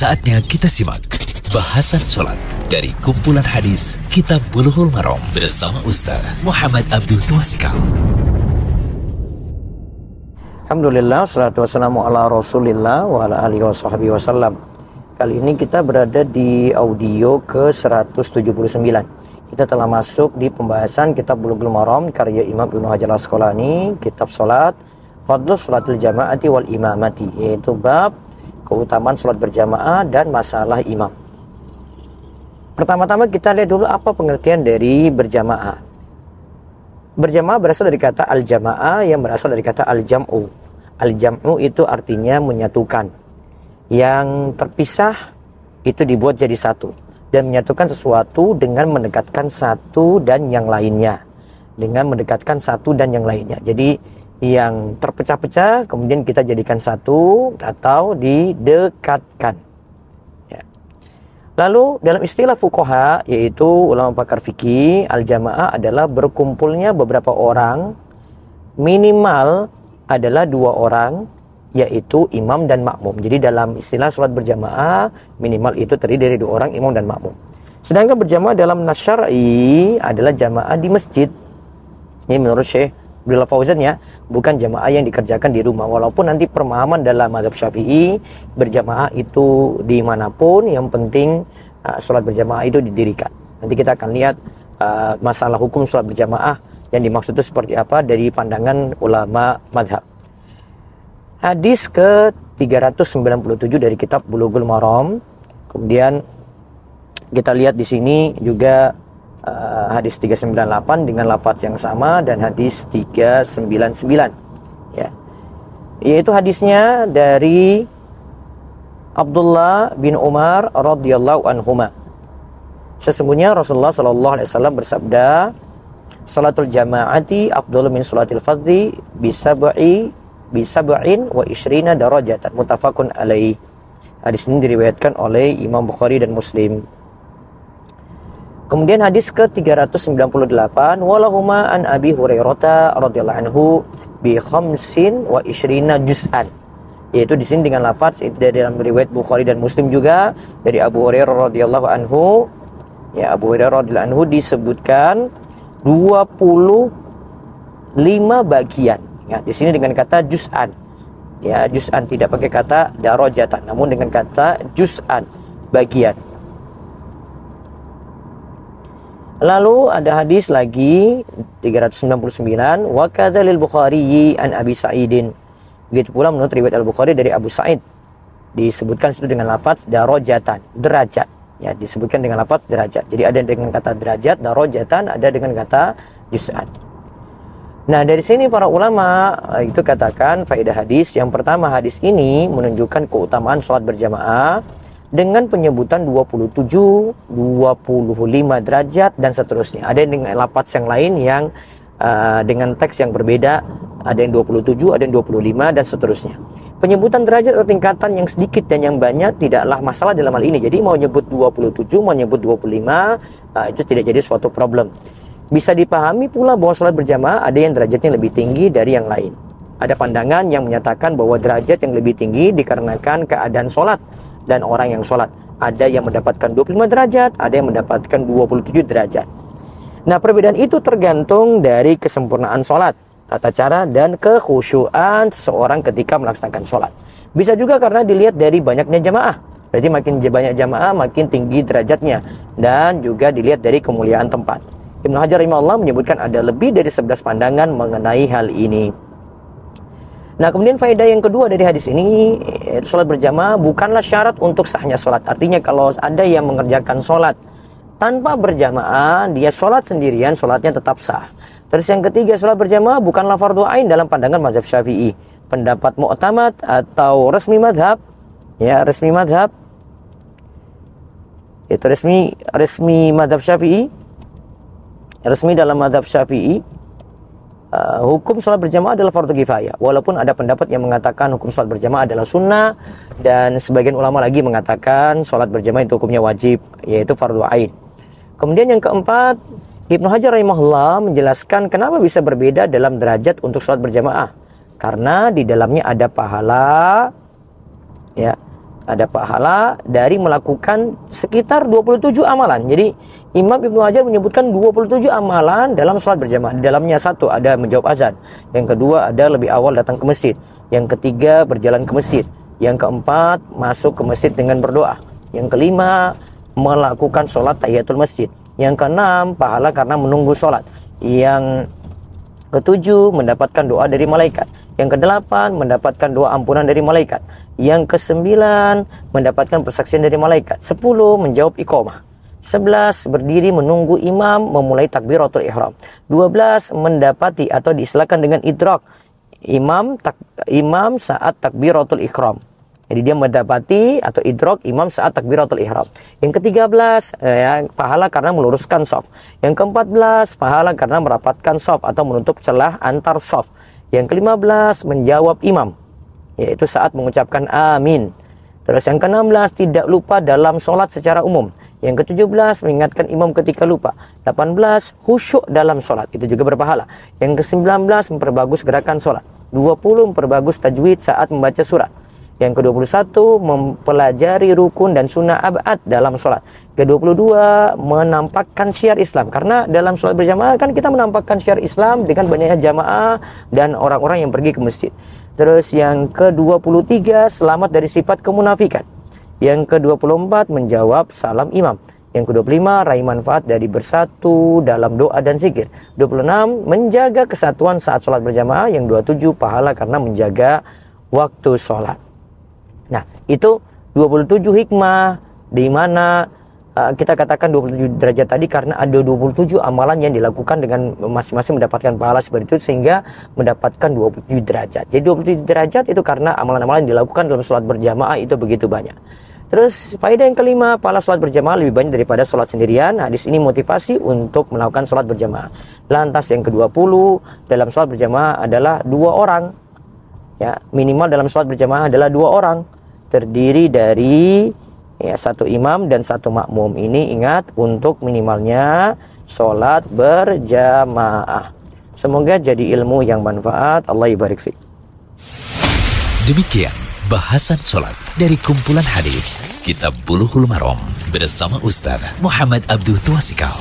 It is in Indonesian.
Saatnya kita simak bahasan sholat dari kumpulan hadis Kitab Bulughul Maram bersama Ustaz Muhammad Abdul Tuasikal. Alhamdulillah, salatu wassalamu ala rasulillah wa ala alihi wa sahbihi wasallam. Kali ini kita berada di audio ke 179. Kita telah masuk di pembahasan kitab Bulughul Maram karya Imam Ibnu Hajar Asqalani, kitab salat, fadlu salatul jamaati wal imamati, yaitu bab keutamaan sholat berjamaah dan masalah imam. Pertama-tama kita lihat dulu apa pengertian dari berjamaah. Berjamaah berasal dari kata al-jamaah yang berasal dari kata al-jam'u. Al-jam'u itu artinya menyatukan. Yang terpisah itu dibuat jadi satu dan menyatukan sesuatu dengan mendekatkan satu dan yang lainnya. Dengan mendekatkan satu dan yang lainnya. Jadi yang terpecah-pecah kemudian kita jadikan satu atau didekatkan. Ya. Lalu dalam istilah fukoha yaitu ulama pakar fikih al-jamaah adalah berkumpulnya beberapa orang minimal adalah dua orang yaitu imam dan makmum. Jadi dalam istilah sholat berjamaah minimal itu terdiri dari dua orang imam dan makmum. Sedangkan berjamaah dalam nasyari adalah jamaah di masjid. Ini menurut Syekh Abdullah Fauzan ya, bukan jamaah yang dikerjakan di rumah. Walaupun nanti permahaman dalam madhab syafi'i, berjamaah itu di mana pun, yang penting uh, sholat berjamaah itu didirikan. Nanti kita akan lihat uh, masalah hukum sholat berjamaah yang dimaksud itu seperti apa dari pandangan ulama madhab. Hadis ke 397 dari kitab Bulughul Maram. Kemudian kita lihat di sini juga uh, hadis 398 dengan lafaz yang sama dan hadis 399 ya. Yaitu hadisnya dari Abdullah bin Umar radhiyallahu anhuma. Sesungguhnya Rasulullah sallallahu alaihi wasallam bersabda salatul jamaati afdalu min salatil fardhi bisab'i bisab'in wa ishrina darajatan. Mutafakun alaih. Hadis ini diriwayatkan oleh Imam Bukhari dan Muslim Kemudian hadis ke-398 walahuma an Abi Hurairah radhiyallahu anhu bi khamsin wa ishrina juz'an. Yaitu di sini dengan lafaz dari dalam riwayat Bukhari dan Muslim juga dari Abu Hurairah radhiyallahu anhu ya Abu Hurairah radhiyallahu anhu disebutkan 25 bagian. Ya, di sini dengan kata juz'an. Ya, juz'an tidak pakai kata darajatan namun dengan kata juz'an bagian. Lalu ada hadis lagi 399 wa Bukhari an Abi Sa'idin. Begitu pula menurut riwayat Al-Bukhari dari Abu Sa'id disebutkan itu dengan lafaz darajatan, derajat. Ya, disebutkan dengan lafaz derajat. Jadi ada dengan kata derajat, darajatan, ada dengan kata juz'an. Nah, dari sini para ulama eh, itu katakan faedah hadis yang pertama hadis ini menunjukkan keutamaan sholat berjamaah dengan penyebutan 27, 25 derajat dan seterusnya. Ada yang dengan lapat yang lain yang uh, dengan teks yang berbeda, ada yang 27, ada yang 25 dan seterusnya. Penyebutan derajat atau tingkatan yang sedikit dan yang banyak tidaklah masalah dalam hal ini. Jadi mau nyebut 27, mau nyebut 25, uh, itu tidak jadi suatu problem. Bisa dipahami pula bahwa sholat berjamaah ada yang derajatnya lebih tinggi dari yang lain. Ada pandangan yang menyatakan bahwa derajat yang lebih tinggi dikarenakan keadaan sholat dan orang yang sholat. Ada yang mendapatkan 25 derajat, ada yang mendapatkan 27 derajat. Nah perbedaan itu tergantung dari kesempurnaan sholat, tata cara dan kekhusyuan seseorang ketika melaksanakan sholat. Bisa juga karena dilihat dari banyaknya jamaah. Berarti makin banyak jamaah makin tinggi derajatnya dan juga dilihat dari kemuliaan tempat. Ibnu Hajar rahimahullah menyebutkan ada lebih dari 11 pandangan mengenai hal ini. Nah kemudian faedah yang kedua dari hadis ini Sholat berjamaah bukanlah syarat untuk sahnya sholat. Artinya kalau ada yang mengerjakan sholat Tanpa berjamaah Dia sholat sendirian sholatnya tetap sah. Terus yang ketiga sholat berjamaah bukanlah fardu ain dalam pandangan mazhab syafi'i. Pendapat mu'tamad atau resmi madhab Ya resmi madhab Itu resmi resmi madhab syafi'i Resmi dalam madhab syafi'i uh, hukum sholat berjamaah adalah fardu kifayah. Walaupun ada pendapat yang mengatakan hukum sholat berjamaah adalah sunnah dan sebagian ulama lagi mengatakan sholat berjamaah itu hukumnya wajib, yaitu fardu ain. Kemudian yang keempat, Ibnu Hajar rahimahullah menjelaskan kenapa bisa berbeda dalam derajat untuk sholat berjamaah. Karena di dalamnya ada pahala, ya, ada pahala dari melakukan sekitar 27 amalan. Jadi Imam Ibnu Hajar menyebutkan 27 amalan dalam sholat berjamaah. Di dalamnya satu ada menjawab azan. Yang kedua ada lebih awal datang ke masjid. Yang ketiga berjalan ke masjid. Yang keempat masuk ke masjid dengan berdoa. Yang kelima melakukan sholat tahiyatul masjid. Yang keenam pahala karena menunggu sholat. Yang ketujuh mendapatkan doa dari malaikat. Yang kedelapan mendapatkan doa ampunan dari malaikat. Yang kesembilan mendapatkan persaksian dari malaikat. Sepuluh menjawab iqamah. Sebelas berdiri menunggu imam memulai takbiratul ihram. Dua belas mendapati atau diistilahkan dengan idrak imam tak, imam saat takbiratul ihram. Jadi dia mendapati atau idrok imam saat takbiratul ihram. Yang ke-13 eh, ya, pahala karena meluruskan soft. Yang ke-14 pahala karena merapatkan soft atau menutup celah antar soft. Yang ke-15 menjawab imam yaitu saat mengucapkan amin. Terus yang ke-16 tidak lupa dalam sholat secara umum. Yang ke-17 mengingatkan imam ketika lupa. 18 khusyuk dalam sholat. Itu juga berpahala. Yang ke-19 memperbagus gerakan sholat. 20 memperbagus tajwid saat membaca surat. Yang ke-21 mempelajari rukun dan sunnah abad dalam sholat. Ke-22 menampakkan syiar Islam. Karena dalam sholat berjamaah kan kita menampakkan syiar Islam dengan banyaknya jamaah dan orang-orang yang pergi ke masjid. Terus yang ke-23 selamat dari sifat kemunafikan. Yang ke-24 menjawab salam imam. Yang ke-25 raih manfaat dari bersatu dalam doa dan zikir. 26 menjaga kesatuan saat sholat berjamaah. Yang 27 pahala karena menjaga waktu sholat. Nah, itu 27 hikmah di mana uh, kita katakan 27 derajat tadi karena ada 27 amalan yang dilakukan dengan masing-masing mendapatkan pahala seperti itu sehingga mendapatkan 27 derajat. Jadi 27 derajat itu karena amalan-amalan yang dilakukan dalam sholat berjamaah itu begitu banyak. Terus faedah yang kelima, pahala sholat berjamaah lebih banyak daripada sholat sendirian. Hadis ini motivasi untuk melakukan sholat berjamaah. Lantas yang ke-20 dalam sholat berjamaah adalah dua orang. Ya, minimal dalam sholat berjamaah adalah dua orang terdiri dari ya satu imam dan satu makmum. Ini ingat untuk minimalnya sholat berjamaah. Semoga jadi ilmu yang manfaat. Allah ibarik fiqh. Demikian bahasan sholat dari kumpulan hadis Kitab Buluhul Marom bersama Ustaz Muhammad Abdul Tuasikal.